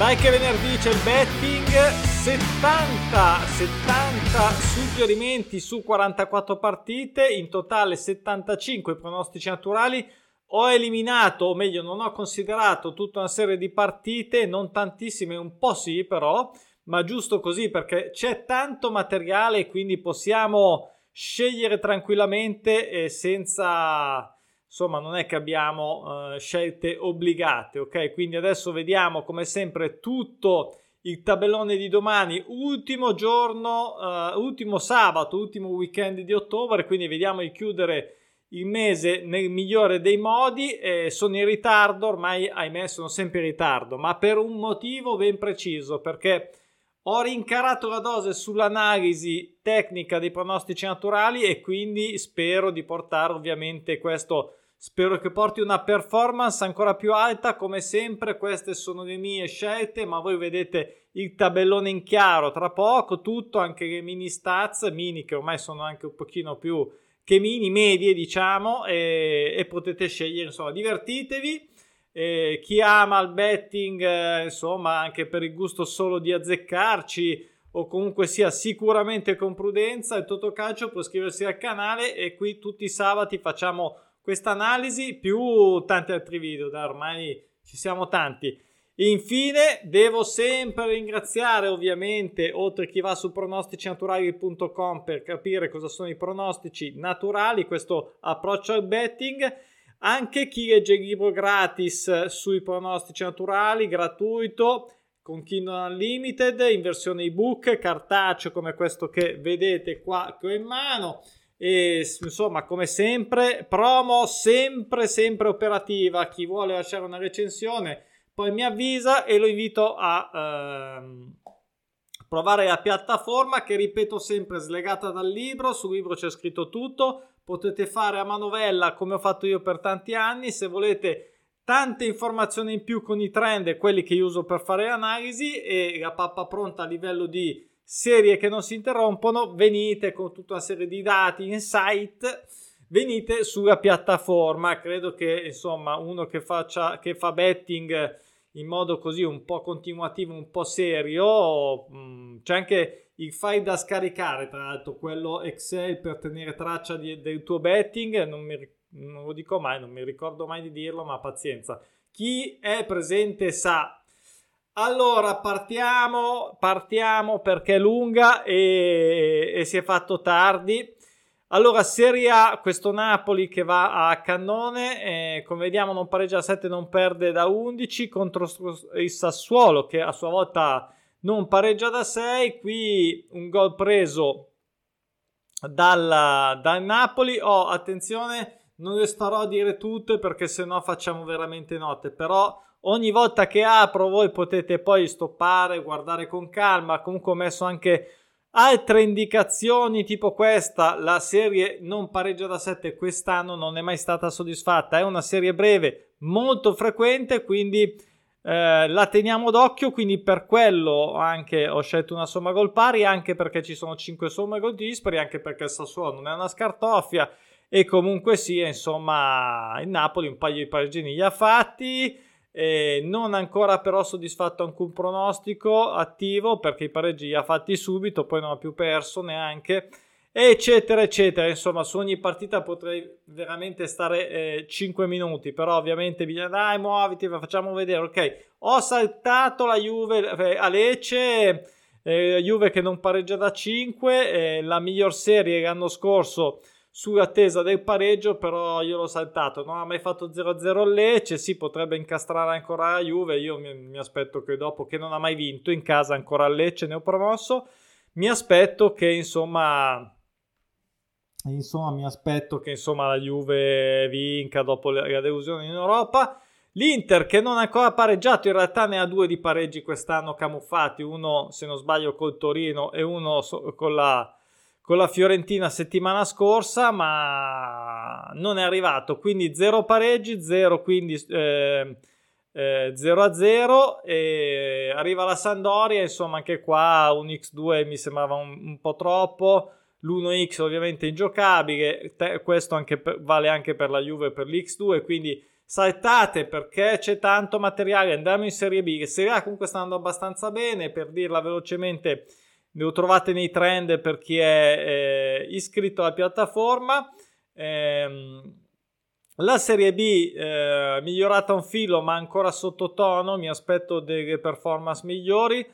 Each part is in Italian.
Dai che venerdì c'è il betting, 70, 70 suggerimenti su 44 partite, in totale 75 pronostici naturali. Ho eliminato, o meglio non ho considerato tutta una serie di partite, non tantissime, un po' sì però, ma giusto così perché c'è tanto materiale quindi possiamo scegliere tranquillamente e senza insomma non è che abbiamo uh, scelte obbligate, ok? Quindi adesso vediamo come sempre tutto il tabellone di domani, ultimo giorno, uh, ultimo sabato, ultimo weekend di ottobre, quindi vediamo di chiudere il mese nel migliore dei modi. Eh, sono in ritardo, ormai ahimè sono sempre in ritardo, ma per un motivo ben preciso, perché ho rincarato la dose sull'analisi tecnica dei pronostici naturali e quindi spero di portare ovviamente questo Spero che porti una performance ancora più alta. Come sempre, queste sono le mie scelte, ma voi vedete il tabellone in chiaro tra poco. Tutto, anche le mini stats, mini che ormai sono anche un pochino più che mini, medie, diciamo, e, e potete scegliere. Insomma, divertitevi. Eh, chi ama il betting, eh, insomma, anche per il gusto solo di azzeccarci o comunque sia sicuramente con prudenza, il Totocalcio può iscriversi al canale e qui tutti i sabati facciamo questa analisi più tanti altri video, da ormai ci siamo tanti. Infine, devo sempre ringraziare ovviamente, oltre chi va su pronosticinaturali.com per capire cosa sono i pronostici naturali, questo approccio al betting, anche chi legge il libro gratis sui pronostici naturali, gratuito, con Kindle Unlimited, in versione ebook, cartaceo come questo che vedete qua che ho in mano e insomma, come sempre, promo sempre, sempre operativa. Chi vuole lasciare una recensione, poi mi avvisa e lo invito a ehm, provare la piattaforma che ripeto sempre slegata dal libro. Sul libro c'è scritto tutto. Potete fare a manovella come ho fatto io per tanti anni. Se volete tante informazioni in più con i trend quelli che io uso per fare analisi e la pappa pronta a livello di serie che non si interrompono, venite con tutta una serie di dati, insight, venite sulla piattaforma. Credo che insomma uno che, faccia, che fa betting in modo così un po' continuativo, un po' serio, mm, c'è anche il file da scaricare, tra l'altro quello Excel per tenere traccia di, del tuo betting, non, mi, non lo dico mai, non mi ricordo mai di dirlo, ma pazienza. Chi è presente sa allora partiamo, partiamo perché è lunga e, e, si è fatto tardi. Allora, Serie A, questo Napoli che va a cannone, eh, come vediamo non pareggia a 7, non perde da 11 contro il Sassuolo che a sua volta non pareggia da 6. Qui un gol preso dal, dal Napoli. Oh, attenzione, non le starò a dire tutte perché sennò facciamo veramente notte, però ogni volta che apro voi potete poi stoppare, guardare con calma. Comunque ho messo anche altre indicazioni tipo questa. La serie non pareggia da 7 quest'anno non è mai stata soddisfatta. È una serie breve molto frequente, quindi eh, la teniamo d'occhio. Quindi per quello anche ho scelto una somma gol pari, anche perché ci sono 5 somme gol dispari, anche perché il Sassuolo non è una scartoffia. E comunque sia, insomma, il Napoli un paio di pareggini li ha fatti eh, non ancora però soddisfatto alcun pronostico attivo perché i pareggi li ha fatti subito, poi non ha più perso neanche, eccetera, eccetera. Insomma, su ogni partita potrei veramente stare eh, 5 minuti, però ovviamente bisogna dai, muoviti, facciamo vedere. Ok, ho saltato la Juve eh, a Lecce, eh, Juve che non pareggia da 5, eh, la miglior serie l'anno scorso sull'attesa del pareggio, però io l'ho saltato. Non ha mai fatto 0-0 Lecce, si potrebbe incastrare ancora la Juve. Io mi, mi, aspetto che dopo che non ha mai vinto in casa ancora Lecce, ne ho promosso. Mi aspetto che insomma. Insomma, mi aspetto che insomma la Juve vinca dopo la delusione in Europa. L'Inter che non ha ancora pareggiato, in realtà ne ha due di pareggi quest'anno camuffati, uno se non sbaglio col Torino e uno con la, con la Fiorentina settimana scorsa, ma non è arrivato. Quindi 0 pareggi, 0 quindi eh, eh, 0 a 0 e arriva la Sandoria, insomma anche qua un X2 mi sembrava un, un po' troppo. L'1x ovviamente ingiocabile, questo anche per, vale anche per la Juve per l'X2, quindi saltate perché c'è tanto materiale, andiamo in Serie B, che Serie A comunque sta andando abbastanza bene, per dirla velocemente, lo trovate nei trend per chi è eh, iscritto alla piattaforma. Eh, la Serie B eh, migliorata un filo ma ancora sottotono, mi aspetto delle performance migliori.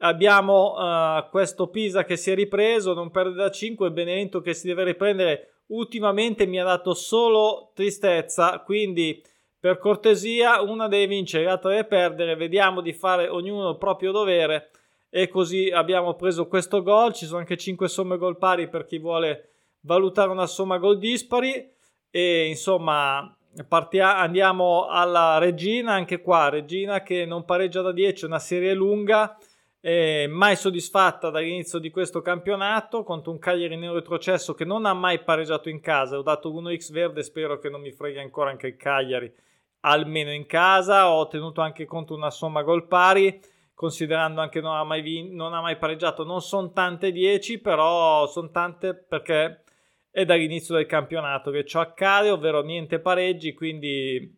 Abbiamo uh, questo Pisa che si è ripreso, non perde da 5, Benevento che si deve riprendere. Ultimamente mi ha dato solo tristezza, quindi per cortesia una deve vincere, l'altra deve perdere. Vediamo di fare ognuno il proprio dovere e così abbiamo preso questo gol. Ci sono anche 5 somme gol pari per chi vuole valutare una somma gol dispari e insomma partia- andiamo alla Regina, anche qua Regina che non pareggia da 10, una serie lunga eh, mai soddisfatta dall'inizio di questo campionato contro un Cagliari nero retrocesso che non ha mai pareggiato in casa. Ho dato 1x verde, spero che non mi freghi ancora anche il Cagliari, almeno in casa. Ho ottenuto anche contro una somma gol pari, considerando anche non ha mai, vin- non ha mai pareggiato. Non sono tante 10, però sono tante perché è dall'inizio del campionato che ciò accade, ovvero niente pareggi. Quindi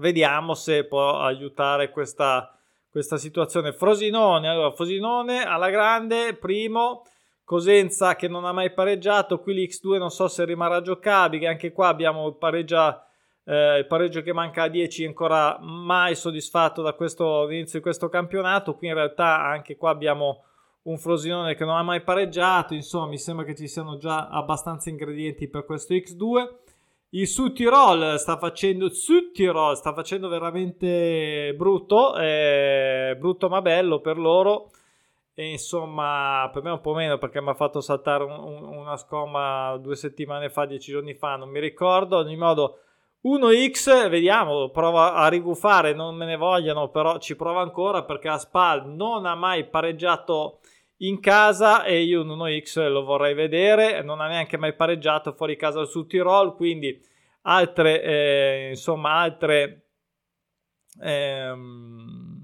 vediamo se può aiutare questa questa situazione. Frosinone, allora Frosinone alla grande, primo. Cosenza che non ha mai pareggiato, qui l'X2 non so se rimarrà giocabile, anche qua abbiamo pareggia, eh, il pareggio che manca a 10 ancora mai soddisfatto da questo inizio di questo campionato, qui in realtà anche qua abbiamo un Frosinone che non ha mai pareggiato, insomma mi sembra che ci siano già abbastanza ingredienti per questo X2. Il Sud Tirol sta facendo, Sud Tirol sta facendo veramente brutto, eh, brutto ma bello per loro. E insomma, per me un po' meno perché mi ha fatto saltare un, un, una scomma due settimane fa, dieci giorni fa, non mi ricordo. Ad ogni modo, 1x, vediamo, prova a riguffare, non me ne vogliano, però ci prova ancora perché Aspal non ha mai pareggiato in casa e io un 1x lo vorrei vedere, non ha neanche mai pareggiato fuori casa sul Tirol, quindi altre, eh, insomma, altre... Ehm,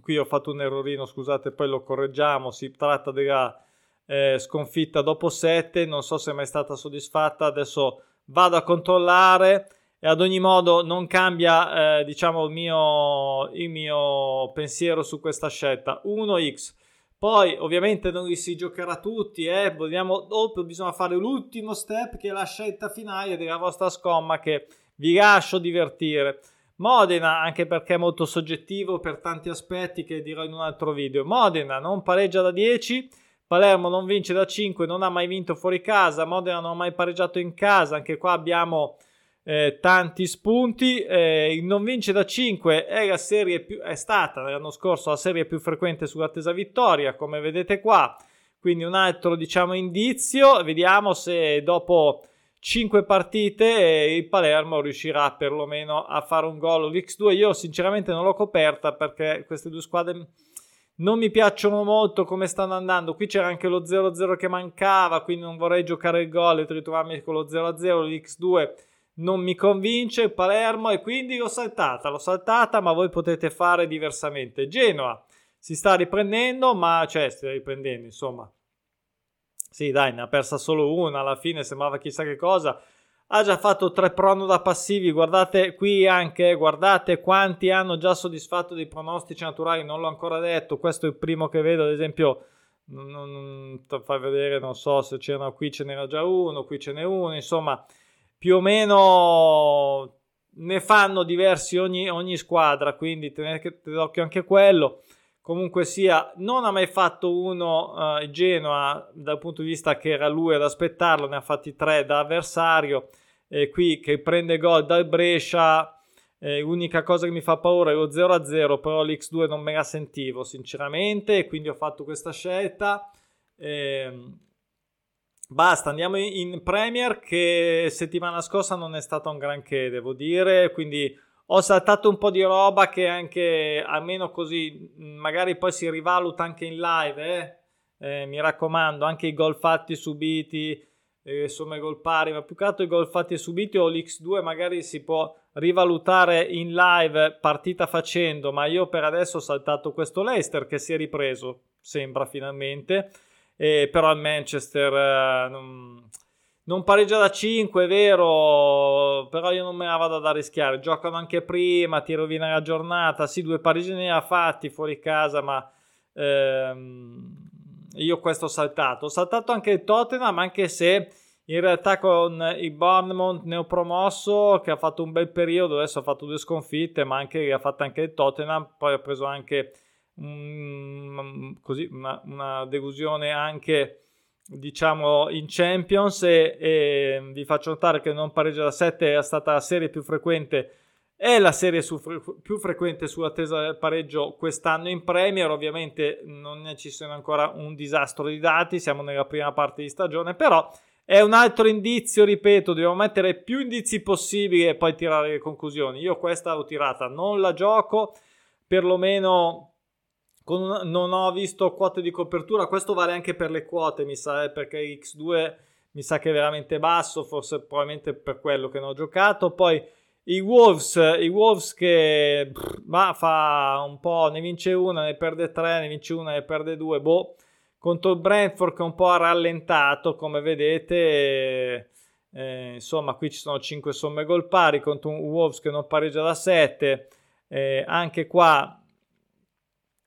qui ho fatto un errorino, scusate, poi lo correggiamo, si tratta della eh, sconfitta dopo 7, non so se è mai stata soddisfatta, adesso vado a controllare e ad ogni modo non cambia eh, diciamo il mio, il mio pensiero su questa scelta 1x poi ovviamente non li si giocherà tutti, eh? Vogliamo, dopo bisogna fare l'ultimo step che è la scelta finale della vostra scomma che vi lascio divertire. Modena, anche perché è molto soggettivo per tanti aspetti che dirò in un altro video. Modena non pareggia da 10, Palermo non vince da 5, non ha mai vinto fuori casa, Modena non ha mai pareggiato in casa, anche qua abbiamo eh, tanti spunti. Eh, non vince da 5 è, più, è stata l'anno scorso la serie più frequente sull'attesa vittoria, come vedete qua. Quindi un altro diciamo indizio. Vediamo se dopo 5 partite il Palermo riuscirà perlomeno a fare un gol. L'X2 io sinceramente non l'ho coperta perché queste due squadre non mi piacciono molto come stanno andando. Qui c'era anche lo 0-0 che mancava, quindi non vorrei giocare il gol e ritrovarmi con lo 0-0. L'X2 non mi convince il Palermo e quindi l'ho saltata, l'ho saltata, ma voi potete fare diversamente. Genoa si sta riprendendo, ma cioè si sta riprendendo, insomma. Sì, dai, ne ha persa solo una, alla fine sembrava chissà che cosa. Ha già fatto tre prono da passivi, guardate qui anche, guardate quanti hanno già soddisfatto dei pronostici naturali, non l'ho ancora detto, questo è il primo che vedo, ad esempio, non, non, fai vedere, non so se c'erano qui, ce n'era già uno, qui ce n'è uno, insomma, più o meno ne fanno diversi ogni, ogni squadra, quindi tenete d'occhio anche quello. Comunque sia, non ha mai fatto uno uh, Genoa dal punto di vista che era lui ad aspettarlo, ne ha fatti tre da avversario. E qui che prende gol dal Brescia, eh, l'unica cosa che mi fa paura è lo 0-0, però l'X2 non me la sentivo sinceramente, quindi ho fatto questa scelta. Eh, Basta, andiamo in Premier che settimana scorsa non è stato un granché, devo dire, quindi ho saltato un po' di roba che anche almeno così magari poi si rivaluta anche in live, eh? Eh, mi raccomando, anche i gol fatti subiti, eh, insomma i gol pari, ma più che altro i gol fatti e subiti o l'X2 magari si può rivalutare in live partita facendo, ma io per adesso ho saltato questo Leicester che si è ripreso, sembra finalmente eh, però il Manchester eh, non, non pareggia da 5, è vero, però io non me la vado da rischiare. Giocano anche prima, ti rovina la giornata. Sì, due pareggi ne ha fatti fuori casa, ma ehm, io questo ho saltato. Ho saltato anche il Tottenham, anche se in realtà con il Bournemouth neopromosso che ha fatto un bel periodo, adesso ha fatto due sconfitte, ma anche ha fatto anche il Tottenham, poi ha preso anche um, così, una, una delusione anche diciamo in Champions e, e, vi faccio notare che non pareggia da 7 è stata la serie più frequente è la serie su, più frequente sull'attesa del pareggio quest'anno in Premier. Ovviamente non ci sono ancora un disastro di dati siamo nella prima parte di stagione però è un altro indizio ripeto dobbiamo mettere più indizi possibili e poi tirare le conclusioni. Io questa l'ho tirata non la gioco perlomeno con, non ho visto quote di copertura, questo vale anche per le quote, mi sa, eh, perché X2 mi sa che è veramente basso, forse probabilmente per quello che non ho giocato. Poi i Wolves, i Wolves che ma fa un po', ne vince una, ne perde tre, ne vince una, ne perde due, boh. Contro il Brentford che un po' rallentato, come vedete, eh, insomma qui ci sono 5 somme gol pari contro un Wolves che non pareggia da 7. Eh, anche qua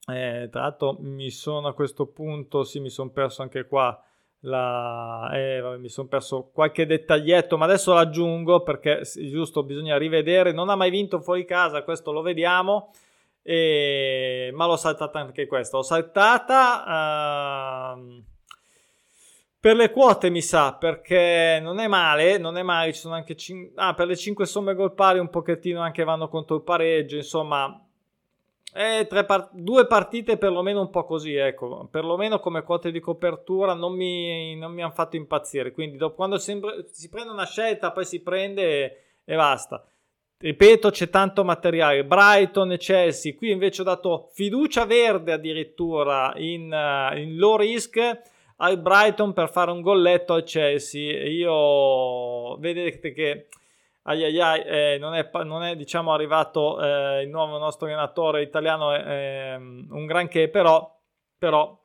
eh, tra l'altro mi sono a questo punto, sì, mi sono perso anche qua. La, eh, vabbè, mi sono perso qualche dettaglietto, ma adesso l'aggiungo perché giusto bisogna rivedere. Non ha mai vinto fuori casa, questo lo vediamo. E, ma l'ho saltata anche questa. L'ho saltata. Uh, per le quote mi sa perché non è male, non è male, ci sono anche cin- ah, per le 5 somme gol pari un pochettino anche vanno contro il pareggio, insomma eh, par- due partite perlomeno un po' così, ecco, perlomeno come quote di copertura non mi, non mi hanno fatto impazzire. Quindi dopo, quando sempre, si prende una scelta, poi si prende e, e basta. Ripeto, c'è tanto materiale. Brighton e Chelsea. Qui invece ho dato fiducia verde addirittura in, uh, in low risk al Brighton per fare un golletto al Chelsea. Io vedete che ai ai ai, eh, non, è, non è diciamo arrivato eh, il nuovo nostro allenatore italiano, eh, un granché, però, però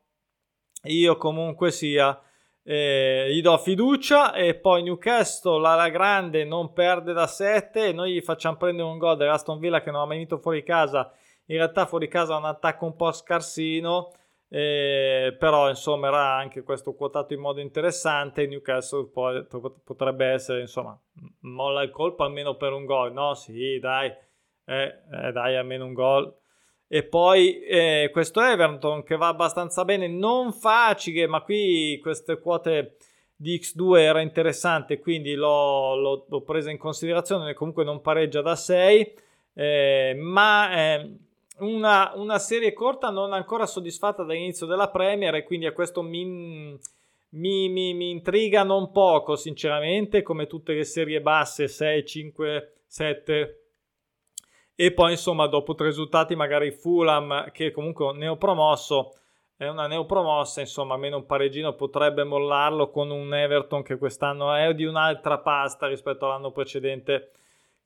io comunque sia eh, gli do fiducia e poi Newcastle alla grande non perde da 7 e noi gli facciamo prendere un gol dell'Aston Villa che non ha mai vinto fuori casa. In realtà fuori casa ha un attacco un po' scarsino eh, però insomma era anche questo quotato in modo interessante. Newcastle poi, potrebbe essere insomma molla il colpo almeno per un gol no? Sì dai. Eh, eh, dai almeno un gol. E poi eh, questo Everton che va abbastanza bene non facile ma qui queste quote di X2 era interessante quindi l'ho, l'ho, l'ho presa in considerazione comunque non pareggia da 6 eh, ma eh, una, una, serie corta non ancora soddisfatta dall'inizio della Premier e quindi a questo mi, mi, mi, mi intriga non poco sinceramente come tutte le serie basse 6, 5, 7 e poi insomma dopo tre risultati magari Fulham che comunque neopromosso è una neopromossa insomma meno un pareggino potrebbe mollarlo con un Everton che quest'anno è di un'altra pasta rispetto all'anno precedente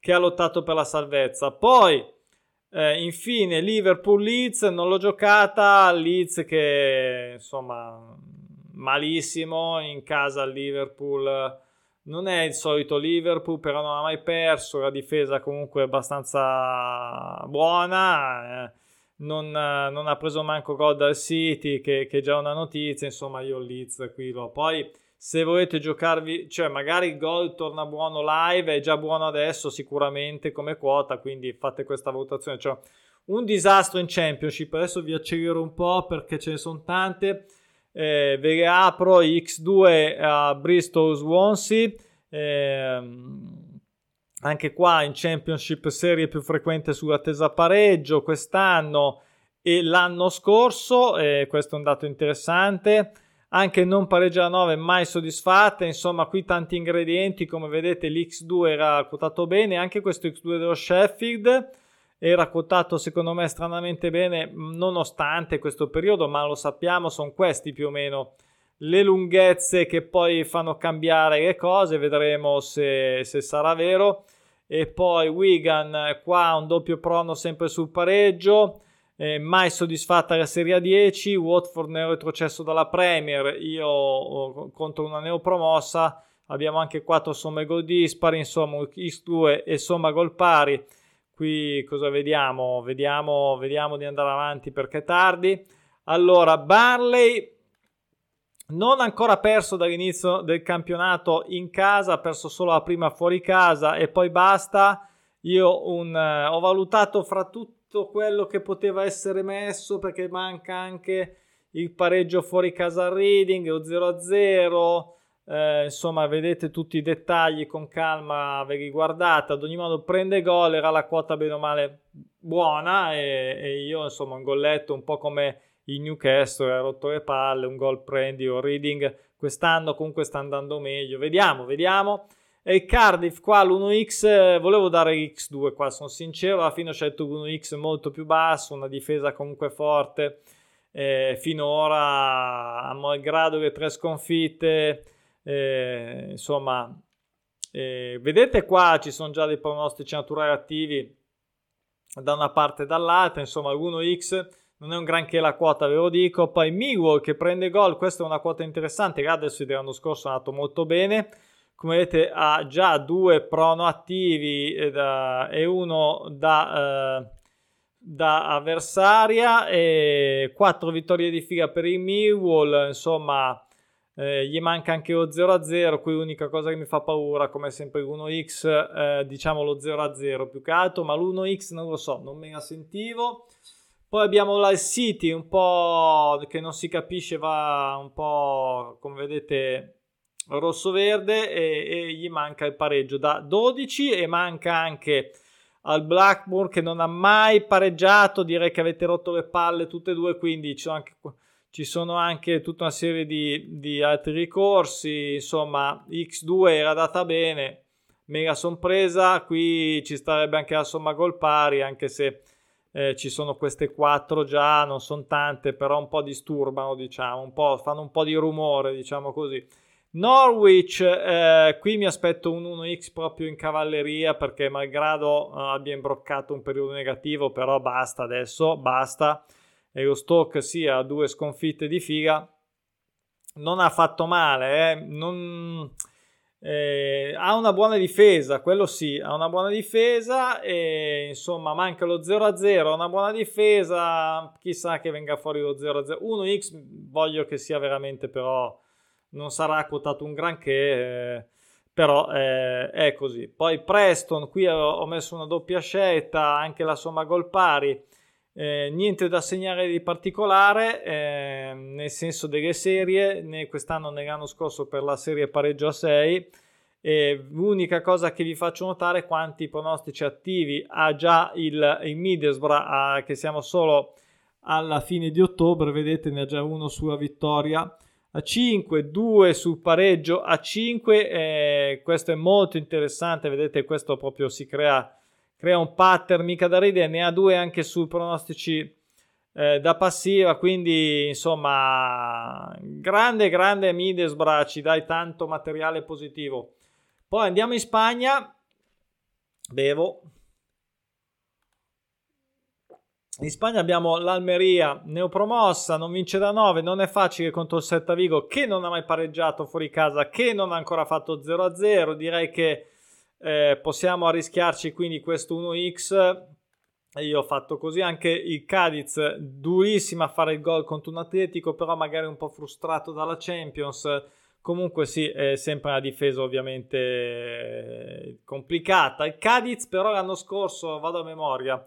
che ha lottato per la salvezza. Poi eh, infine Liverpool-Leeds, non l'ho giocata, Leeds che insomma malissimo, in casa Liverpool. Non è il solito Liverpool, però non ha mai perso, la difesa comunque è abbastanza buona, eh, non, non, ha preso manco gol dal City che, che è già una notizia, insomma io Leeds qui l'ho. Poi se volete giocarvi, cioè magari il gol torna buono live, è già buono adesso sicuramente come quota, quindi fate questa valutazione. Cioè, un disastro in Championship, adesso vi accelero un po' perché ce ne sono tante. Eh, ve le apro X2 a Bristol Swansea. Eh, anche qua in Championship serie più frequente sull'attesa pareggio quest'anno e l'anno scorso, eh, questo è un dato interessante anche non pareggia da 9 mai soddisfatta. Insomma qui tanti ingredienti come vedete l'X2 era quotato bene anche questo X2 dello Sheffield era quotato secondo me stranamente bene nonostante questo periodo ma lo sappiamo sono questi più o meno le lunghezze che poi fanno cambiare le cose. Vedremo se, se sarà vero. E poi Wigan qua un doppio prono sempre sul pareggio eh, mai soddisfatta la Serie 10, Watford nel retrocesso dalla Premier, io contro una neopromossa, abbiamo anche 4 somme gol dispari, insomma X2 e somma gol pari. Qui cosa vediamo? Vediamo, vediamo di andare avanti perché è tardi. Allora, Barley non ancora perso dall'inizio del campionato in casa, ha perso solo la prima fuori casa e poi basta. Io un, eh, ho valutato fra tutto quello che poteva essere messo perché manca anche il pareggio fuori casa al Reading o 0-0. Eh, insomma, vedete tutti i dettagli con calma, ve li guardate. Ad ogni modo, prende gol, era la quota bene o male buona. E, e io, insomma, un golletto un po' come il Newcastle ha rotto le palle, un gol prendi o Reading. Quest'anno comunque sta andando meglio. Vediamo, vediamo. E Cardiff qua l'1x, eh, volevo dare x2 qua, sono sincero, alla fine ho scelto l'1x molto più basso, una difesa comunque forte. Eh, finora, malgrado le tre sconfitte, eh, insomma, eh, vedete qua ci sono già dei pronostici naturali attivi da una parte e dall'altra, insomma, l'1x non è un granché la quota, ve lo dico. Poi Millwall che prende gol, questa è una quota interessante. Adesso dell'anno scorso è andato molto bene. Come vedete ha già due prono attivi e, da, e uno da, eh, da, avversaria e quattro vittorie di figa per il Millwall. Insomma, eh, gli manca anche lo 0-0. Qui l'unica cosa che mi fa paura, come sempre l'1x, eh, diciamo lo 0-0 più che altro, ma l'1x non lo so, non me la sentivo. Poi abbiamo la City, un po' che non si capisce, va un po' come vedete rosso-verde e, e gli manca il pareggio da 12 e manca anche al Blackburn che non ha mai pareggiato, direi che avete rotto le palle tutte e due, quindi ci sono anche, ci sono anche tutta una serie di, di altri ricorsi, insomma X2 era data bene, mega sorpresa, qui ci starebbe anche la somma gol pari, anche se eh, ci sono queste quattro già, non sono tante, però un po' disturbano, diciamo, un po', fanno un po' di rumore, diciamo così. Norwich, eh, qui mi aspetto un 1x proprio in cavalleria perché malgrado eh, abbia imbroccato un periodo negativo, però basta adesso, basta. E lo stock sia sì, due sconfitte di figa. Non ha fatto male, eh. non eh, ha una buona difesa, quello sì, ha una buona difesa e insomma manca lo 0-0, una buona difesa, chissà che venga fuori lo 0-0. 1x voglio che sia veramente però, non sarà quotato un granché, eh, però eh, è così. Poi Preston, qui ho, messo una doppia scelta, anche la somma gol pari, eh, niente da segnare di particolare, eh, nel senso delle serie, né quest'anno né l'anno scorso per la serie pareggio a 6. E l'unica cosa che vi faccio notare è quanti pronostici attivi ha già il, il Middlesbrough, a, che siamo solo alla fine di ottobre, vedete ne ha già uno sulla vittoria a 5, 2 sul pareggio a 5, eh, questo è molto interessante, vedete questo proprio si crea crea un pattern mica da ridere, ne ha due anche sui pronostici eh, da passiva, quindi insomma grande grande Middlesbrough, ci dai tanto materiale positivo. Poi andiamo in Spagna, bevo. In Spagna abbiamo l'Almeria neopromossa, non vince da 9, non è facile contro il Celta Vigo che non ha mai pareggiato fuori casa, che non ha ancora fatto 0-0, direi che eh, possiamo arrischiarci quindi questo 1x. Io ho fatto così anche il Cadiz, durissimo a fare il gol contro un Atletico, però magari un po' frustrato dalla Champions. Comunque sì, è sempre una difesa ovviamente eh, complicata. Il Cadiz però l'anno scorso, vado a memoria,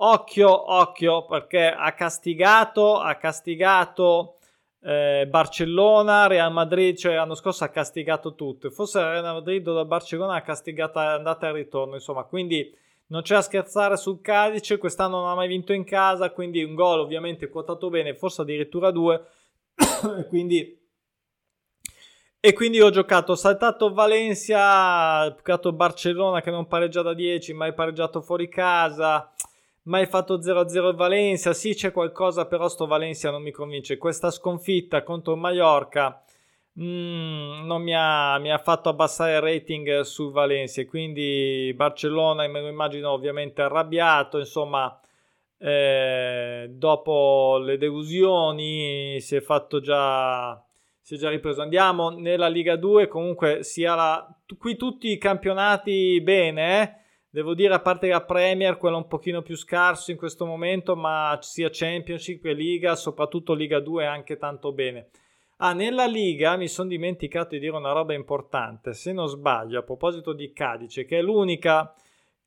occhio, occhio, perché ha castigato, ha castigato eh, Barcellona, Real Madrid, cioè l'anno scorso ha castigato tutto. Forse Real Madrid o Barcellona ha castigato andata e ritorno, insomma, quindi non c'è a scherzare sul Cadice, quest'anno non ha mai vinto in casa, quindi un gol ovviamente quotato bene, forse addirittura due, quindi... E quindi ho giocato, ho saltato Valencia, ho giocato Barcellona che non pareggia da 10, ma è pareggiato fuori casa mai fatto 0-0 Valencia. Sì, c'è qualcosa, però sto Valencia non mi convince. Questa sconfitta contro Mallorca mm, non mi ha, mi ha, fatto abbassare il rating su Valencia. Quindi Barcellona, me lo immagino ovviamente arrabbiato. Insomma, eh, dopo le delusioni si è fatto già si è già ripreso. Andiamo nella Liga 2, comunque sia la, qui tutti i campionati bene, eh? Devo dire a parte la Premier, quello un pochino più scarso in questo momento, ma sia Championship che Liga, soprattutto Liga 2 anche tanto bene. Ah, nella Liga mi sono dimenticato di dire una roba importante, se non sbaglio, a proposito di Cadice, che è l'unica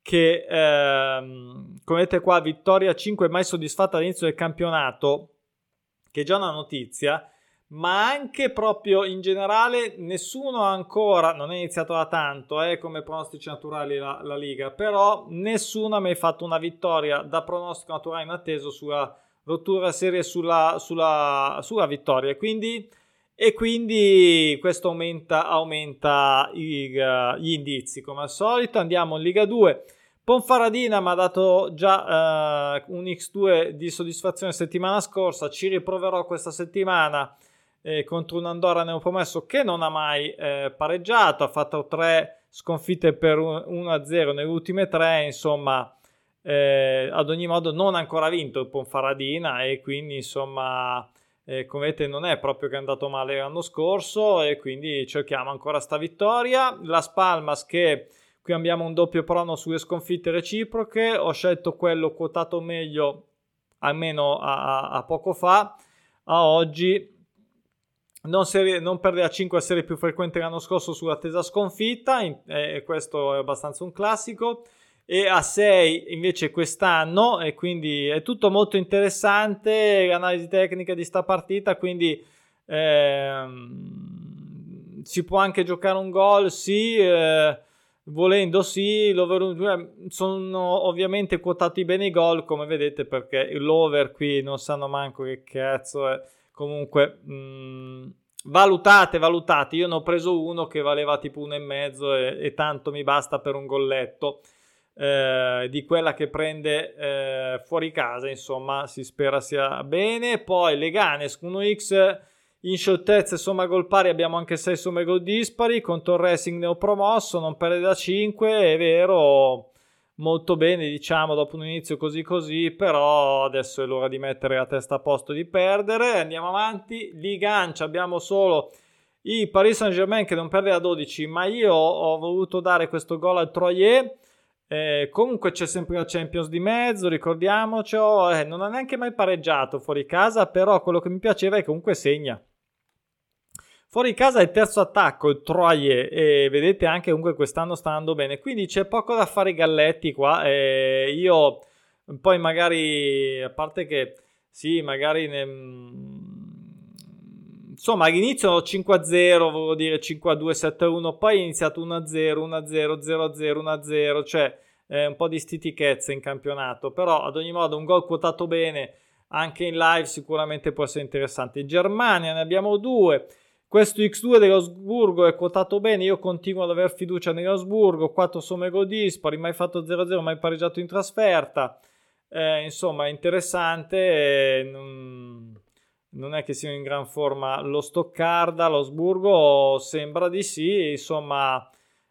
che, ehm, come vedete qua, vittoria 5 mai soddisfatta all'inizio del campionato, che è già una notizia, ma anche proprio in generale nessuno ancora, non è iniziato da tanto eh, come pronostici naturali la, la, Liga, però nessuno ha mai fatto una vittoria da pronostico naturale inatteso sulla rottura serie sulla, sulla, sulla vittoria. Quindi, e quindi questo aumenta, aumenta i, gli indizi. Come al solito andiamo in Liga 2. Ponfaradina mi ha dato già uh, un X2 di soddisfazione settimana scorsa, ci riproverò questa settimana eh, contro un Andorra neopromesso che non ha mai eh, pareggiato, ha fatto tre sconfitte per 1-0 nelle ultime tre, insomma eh, ad ogni modo non ha ancora vinto il Ponfaradina e quindi insomma eh, come vedete non è proprio che è andato male l'anno scorso e quindi cerchiamo ancora sta vittoria. La Spalmas che qui abbiamo un doppio prono sulle sconfitte reciproche, ho scelto quello quotato meglio almeno a, a, a poco fa, a oggi non, serie, non perdere a 5 serie più frequente l'anno scorso sull'attesa sconfitta, in, eh, questo è abbastanza un classico, e a 6 invece quest'anno, e quindi è tutto molto interessante, l'analisi tecnica di sta partita, quindi ehm, si può anche giocare un gol, sì, eh, volendo sì, l'over, sono ovviamente quotati bene i gol, come vedete, perché l'over qui non sanno manco che cazzo è comunque mh, mm, valutate, valutate. Io ne ho preso uno che valeva tipo uno e mezzo e, e tanto mi basta per un golletto. Eh, di quella che prende eh, fuori casa, insomma, si spera sia bene. Poi Leganes 1x in shortezza e somma gol pari abbiamo anche 6 somme gol dispari. Contro il Racing neopromosso, non perde da 5, è vero molto bene, diciamo, dopo un inizio così così, però adesso è l'ora di mettere la testa a posto di perdere. Andiamo avanti. Ligancia abbiamo solo il Paris Saint-Germain che non perde a 12, ma io ho voluto dare questo gol al Troyer. Eh, comunque c'è sempre la Champions di mezzo, ricordiamocelo. Eh, non ha neanche mai pareggiato fuori casa, però quello che mi piaceva è che comunque segna. Fuori casa il terzo attacco, il Troie, e vedete anche comunque quest'anno sta andando bene, quindi c'è poco da fare i galletti qua. E io poi magari, a parte che sì, magari ne, insomma all'inizio 5-0, volevo dire 5-2, 7-1, poi è iniziato 1-0, 1-0, 0-0, 1-0, cioè eh, un po' di stitichezza in campionato, però ad ogni modo un gol quotato bene anche in live sicuramente può essere interessante. In Germania ne abbiamo due. Questo X2 dell'Osburgo è quotato bene, io continuo ad aver fiducia nell'Osburgo, 4 somme gol dispari, mai fatto 0-0, mai pareggiato in trasferta. Eh, insomma, interessante, eh, non, non, è che sia in gran forma lo Stoccarda, l'Osburgo sembra di sì, insomma,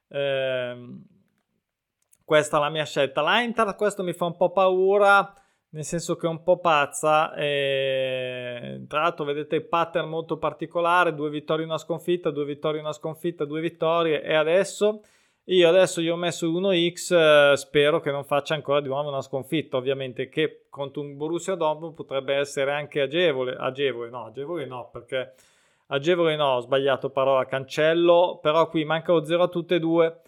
eh, questa è la mia scelta. L'Eintracht, questo mi fa un po' paura, nel senso che è un po' pazza. E... Tra l'altro, vedete il pattern molto particolare: due vittorie, una sconfitta, due vittorie, una sconfitta, due vittorie. E adesso io adesso gli ho messo 1x. Eh, spero che non faccia ancora di nuovo una sconfitta. Ovviamente, che contro un Borussia Dortmund potrebbe essere anche agevole. Agevole, no, agevole no, perché agevole no, ho sbagliato parola, cancello. Però qui manca lo 0 a tutte e due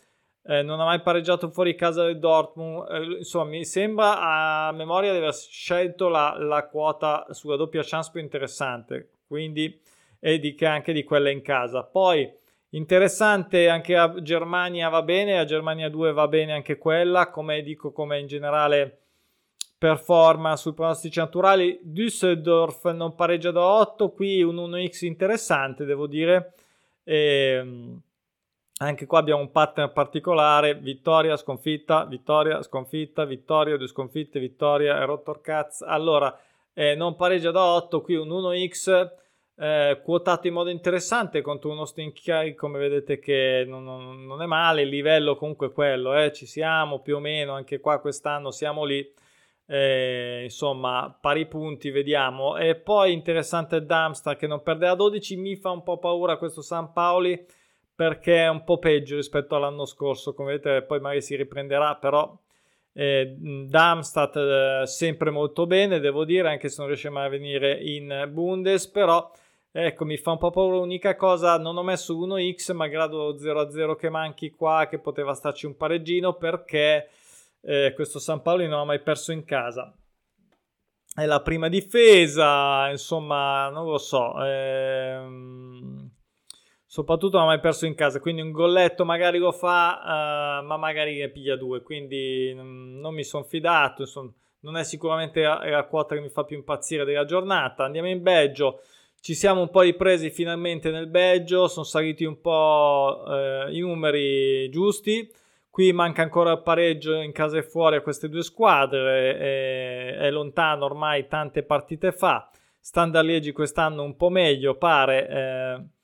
eh, non ha mai pareggiato fuori casa del Dortmund. Eh, insomma, mi sembra a memoria di aver scelto la, la quota sulla doppia chance più interessante, quindi e di, anche di quella in casa. Poi interessante anche a Germania va bene, a Germania 2 va bene anche quella, come dico, come in generale performa sui pronostici naturali. Düsseldorf non pareggia da 8, qui un 1x interessante, devo dire. E, ehm, anche qua abbiamo un pattern particolare, vittoria, sconfitta, vittoria, sconfitta, vittoria, due sconfitte, vittoria e rottor caz. Allora, eh, non pareggia da 8, qui un 1x eh, quotato in modo interessante contro uno Stinky, come vedete che non, non, non, è male, il livello comunque è quello, eh, ci siamo più o meno, anche qua quest'anno siamo lì. eh, insomma, pari punti, vediamo. E poi interessante Damstar che non perde a 12, mi fa un po' paura questo San Paoli perché è un po' peggio rispetto all'anno scorso, come vedete poi magari si riprenderà, però eh, Darmstadt eh, sempre molto bene, devo dire, anche se non riesce mai a venire in Bundes, però ecco, mi fa un po' paura l'unica cosa, non ho messo 1x, malgrado 0-0 che manchi qua, che poteva starci un pareggino, perché eh, questo San Paolo non ha mai perso in casa. È la prima difesa, insomma, non lo so. Ehm, soprattutto non ha mai perso in casa, quindi un golletto magari lo fa, uh, ma magari ne piglia due, quindi non, non mi sono fidato, insomma, non è sicuramente la, quota che mi fa più impazzire della giornata. Andiamo in Belgio, ci siamo un po' ripresi finalmente nel Belgio, sono saliti un po' uh, i numeri giusti. Qui manca ancora il pareggio in casa e fuori a queste due squadre, è, è lontano ormai tante partite fa. Standard Liegi quest'anno un po' meglio, pare. Eh,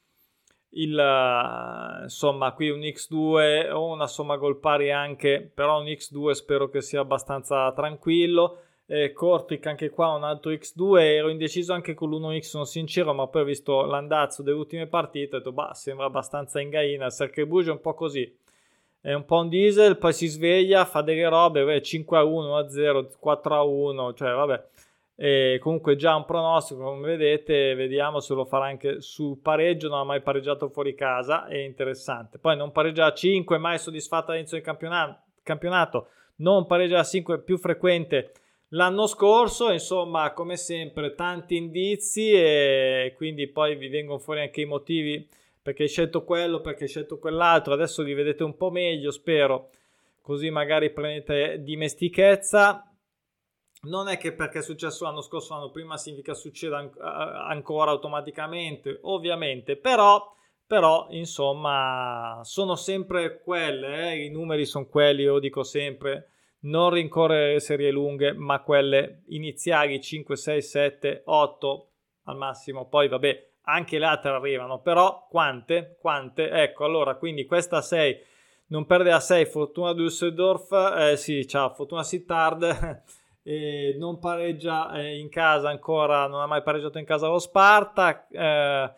il, insomma, qui un X2 o una somma gol pari anche, però un X2 spero che sia abbastanza tranquillo. Eh, Cortic anche qua un altro X2, ero indeciso anche con l'1X, sono sincero, ma poi ho visto l'andazzo delle ultime partite, ho detto, bah, sembra abbastanza in gaina, Cercle Bruges è un po' così è un po' un diesel, poi si sveglia, fa delle robe, beh, 5 a 1, a 0, 4 a 1, cioè vabbè. E comunque già un pronostico, come vedete, vediamo se lo farà anche su pareggio, non ha mai pareggiato fuori casa, è interessante. Poi non pareggia a 5, mai soddisfatta all'inizio del campionato, campionato. Non pareggia a 5, più frequente l'anno scorso, insomma, come sempre, tanti indizi e quindi poi vi vengono fuori anche i motivi perché hai scelto quello, perché hai scelto quell'altro, adesso li vedete un po' meglio, spero, così magari prendete dimestichezza. Non è che perché è successo l'anno scorso, l'anno prima significa succeda an- ancora automaticamente, ovviamente, però, però insomma sono sempre quelle, eh? i numeri sono quelli, io dico sempre, non rincorrere serie lunghe, ma quelle iniziali 5, 6, 7, 8 al massimo, poi vabbè anche le altre arrivano, però quante? Quante? Ecco, allora, quindi questa 6 non perde a 6 Fortuna Düsseldorf, eh, sì, ciao, Fortuna Sittard, eh, non pareggia eh, in casa ancora, non ha mai pareggiato in casa lo Sparta, eh,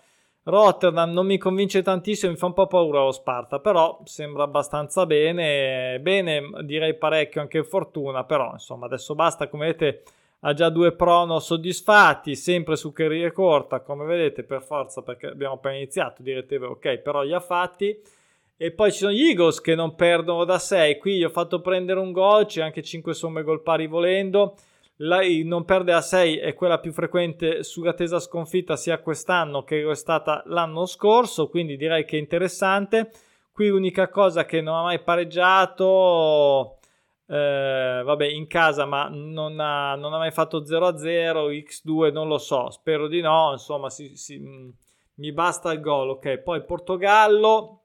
Rotterdam non mi convince tantissimo, mi fa un po' paura lo Sparta, però sembra abbastanza bene, bene direi parecchio anche Fortuna, però insomma adesso basta, come vedete ha già due prono soddisfatti, sempre su carriera corta, come vedete per forza perché abbiamo appena iniziato, direte ok, però li ha fatti. E poi ci sono gli Eagles che non perdono da 6, qui gli ho fatto prendere un gol, c'è anche 5 somme gol pari volendo. La non perde a 6 è quella più frequente sulla tesa sconfitta sia quest'anno che è stata l'anno scorso, quindi direi che è interessante. Qui l'unica cosa che non ha mai pareggiato eh, vabbè, in casa, ma non ha, non ha mai fatto 0-0, X2 non lo so, spero di no, insomma, si, si, mm, mi basta il gol, ok. Poi Portogallo,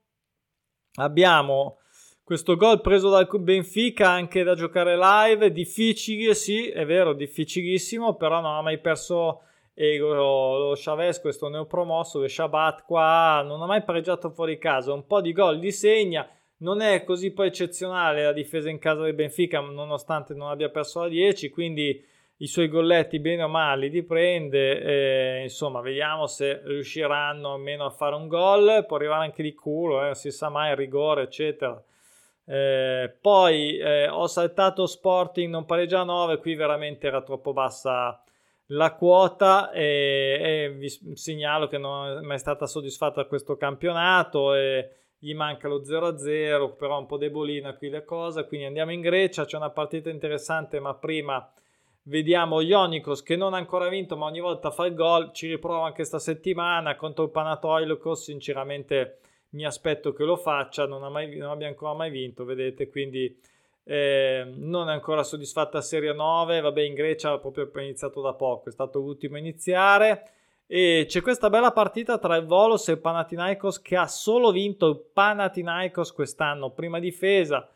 abbiamo questo gol preso dal Benfica anche da giocare live, difficile, sì, è vero, difficilissimo, però non ha mai perso e lo, lo Chavez, questo neopromosso, lo Shabat qua, non ha mai pareggiato fuori casa, un po' di gol di segna, non è così poi eccezionale la difesa in casa del Benfica, nonostante non abbia perso la 10, quindi i suoi golletti bene o male li prende. Eh, insomma, vediamo se riusciranno almeno a fare un gol. Può arrivare anche di culo, eh, non si sa mai, rigore, eccetera. Eh, poi eh, ho saltato Sporting, non pareggia a 9, qui veramente era troppo bassa la quota e, e vi segnalo che non è mai stata soddisfatta questo campionato e gli manca lo 0-0, però un po' debolina qui le cose, quindi andiamo in Grecia, c'è una partita interessante, ma prima vediamo Ionikos che non ha ancora vinto, ma ogni volta fa il gol, ci riprova anche questa settimana contro il Panatoilokos, sinceramente mi aspetto che lo faccia, non, mai, non abbia ancora mai vinto, vedete, quindi eh, non è ancora soddisfatta Serie 9, vabbè in Grecia ha proprio iniziato da poco, è stato l'ultimo a iniziare, e c'è questa bella partita tra il Volos e il Panathinaikos che ha solo vinto il Panathinaikos quest'anno. Prima difesa,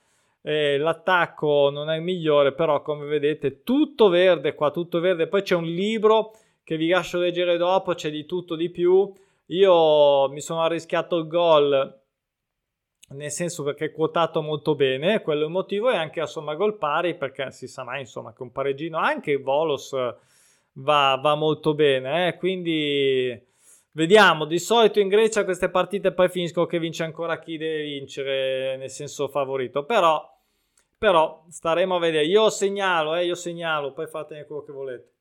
eh, l'attacco non è il migliore, però come vedete tutto verde qua, tutto verde. Poi c'è un libro che vi lascio leggere dopo, c'è di tutto di più. Io mi sono arrischiato il gol nel senso perché è quotato molto bene, quello è il motivo, e anche a gol pari, perché si sa mai insomma che un pareggino, anche il Volos va, va molto bene, eh? quindi vediamo, di solito in Grecia queste partite poi finiscono che vince ancora chi deve vincere, nel senso favorito, però, però staremo a vedere, io segnalo, eh, io segnalo, poi fatene quello che volete.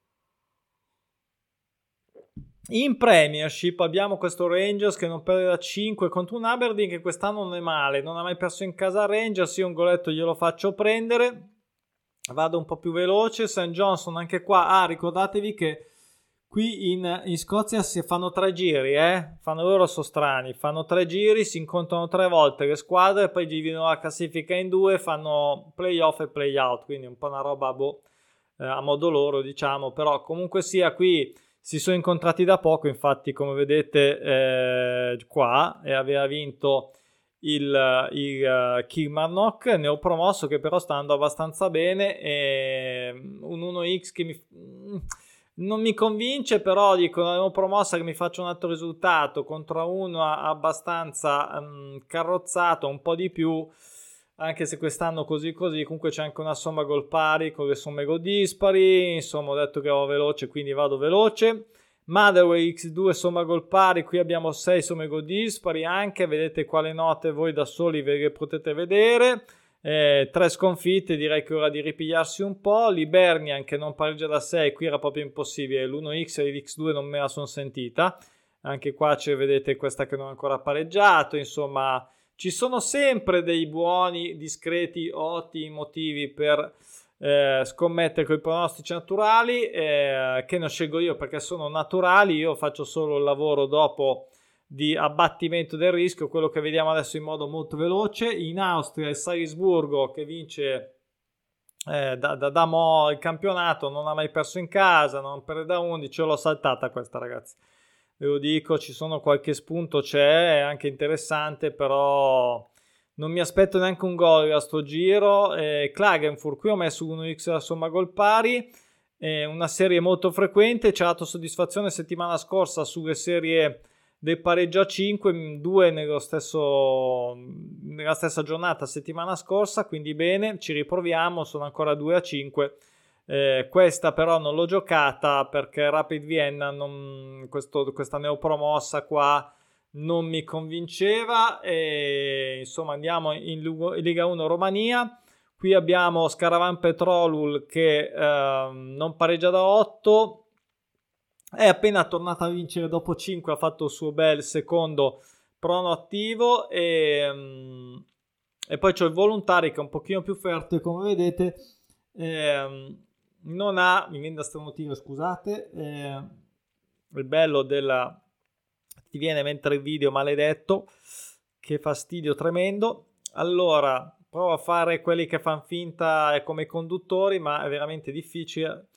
In Premiership abbiamo questo Rangers che non perde da 5 contro un Aberdeen che quest'anno non è male, non ha mai perso in casa Rangers, io un goletto glielo faccio prendere, vado un po' più veloce, St. Johnson anche qua, ah ricordatevi che qui in, in Scozia si fanno tre giri, eh? fanno loro sono strani, fanno tre giri, si incontrano tre volte le squadre poi dividono la classifica in due, fanno playoff e playout, quindi un po' una roba boh, eh, a modo loro diciamo, però comunque sia qui si sono incontrati da poco, infatti come vedete eh, qua e aveva vinto il, il uh, Kilmarnock, neopromosso che però sta andando abbastanza bene, e un 1x che mi, mm, non mi convince, però dico una neopromossa che mi faccia un altro risultato contro uno abbastanza um, carrozzato, un po' di più, anche se quest'anno così così, comunque c'è anche una somma gol pari con le somme gol dispari, insomma ho detto che ero veloce quindi vado veloce. Motherway X2 somma gol pari, qui abbiamo 6 somme gol dispari anche, vedete quale note voi da soli ve potete vedere. Eh, tre sconfitte, direi che è ora di ripigliarsi un po'. Libernia che non pareggia da 6, qui era proprio impossibile. L'1x e l'X2 non me la sono sentita. Anche qua c'è, vedete, questa che non ha ancora pareggiato. Insomma, ci sono sempre dei buoni, discreti, ottimi motivi per eh, scommettere con i pronostici naturali eh, che non scelgo io perché sono naturali. Io faccio solo il lavoro dopo di abbattimento del rischio, quello che vediamo adesso in modo molto veloce. In Austria il Salisburgo che vince eh, da, da, da mo il campionato, non ha mai perso in casa, non perde da 11, l'ho saltata questa ragazzi ve lo dico, ci sono qualche spunto, c'è, è anche interessante, però non mi aspetto neanche un gol a sto giro. Eh, Klagenfurt, qui ho messo 1x la somma gol pari, eh, una serie molto frequente, ci ha dato soddisfazione settimana scorsa sulle serie del pareggio a 5, due nello stesso, nella stessa giornata settimana scorsa, quindi bene, ci riproviamo, sono ancora 2 a 5 eh, questa però non l'ho giocata perché Rapid Vienna, non, questo, questa neopromossa qua non mi convinceva. E, insomma, andiamo in Liga 1 Romania. Qui abbiamo Scaravan Petrolul che eh, non pareggia da 8. È appena tornata a vincere dopo 5, ha fatto il suo bel secondo prono attivo e, um, e poi c'è il Volontari che è un pochino più forte come vedete. Eh, non ha, mi viene da stranotire, scusate, eh, il bello della... ti viene mentre il video maledetto, che fastidio tremendo. Allora, provo a fare quelli che fanno finta come conduttori, ma è veramente difficile.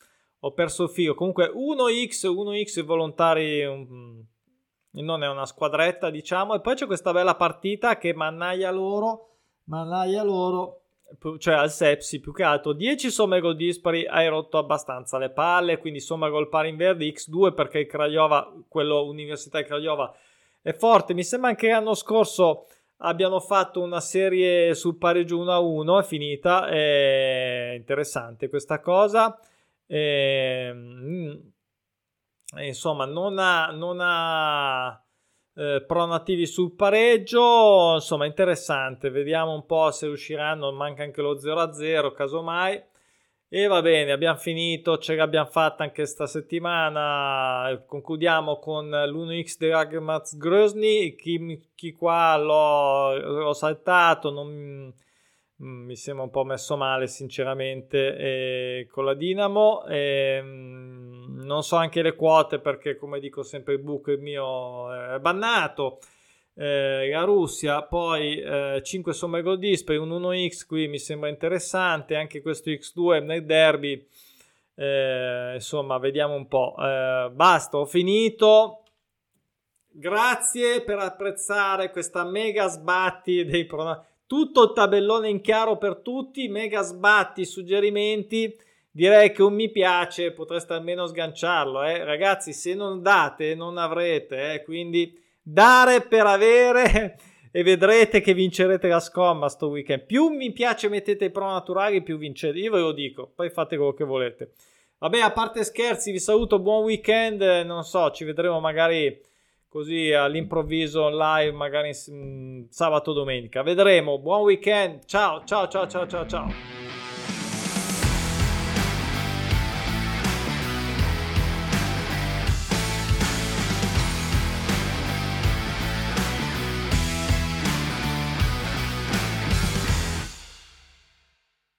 Ho perso il filo. Comunque 1x, 1x volontari um, non è una squadretta, diciamo. E poi c'è questa bella partita che mannaia loro, mannaia loro cioè al Sepsi più che altro 10 somme gol dispari hai rotto abbastanza le palle quindi somma gol pari in verde x2 perché il Craiova quello Università di Craiova è forte mi sembra anche l'anno scorso abbiano fatto una serie sul pareggio 1 a 1 è finita è interessante questa cosa e, ehm, insomma non ha, non ha eh, pronativi sul pareggio, insomma interessante, vediamo un po' se riusciranno, manca anche lo 0-0 casomai. E va bene, abbiamo finito, ce l'abbiamo fatta anche questa settimana. Concludiamo con l'1x di Ragmaz Grozny. Chi, chi qua l'ho, l'ho saltato, non, mi sembra un po' messo male sinceramente eh, con la Dinamo. E, mm, non so anche le quote perché come dico sempre il book mio è bannato. Eh, la Russia poi eh, 5 somme gol dispari un 1x qui mi sembra interessante anche questo x2 nel derby. Eh, insomma vediamo un po' eh, basta ho finito. Grazie per apprezzare questa mega sbatti dei pronostici tutto il tabellone in chiaro per tutti, mega sbatti, suggerimenti. Direi che un mi piace potreste almeno sganciarlo, eh. Ragazzi, se non date non avrete, eh. Quindi dare per avere e vedrete che vincerete la scomma sto weekend. Più mi piace mettete i pro naturali, più vincete. Io ve lo dico, poi fate quello che volete. Vabbè, a parte scherzi, vi saluto, buon weekend. Non so, ci vedremo magari così all'improvviso live magari mm, sabato domenica. Vedremo, buon weekend, ciao ciao ciao ciao ciao ciao.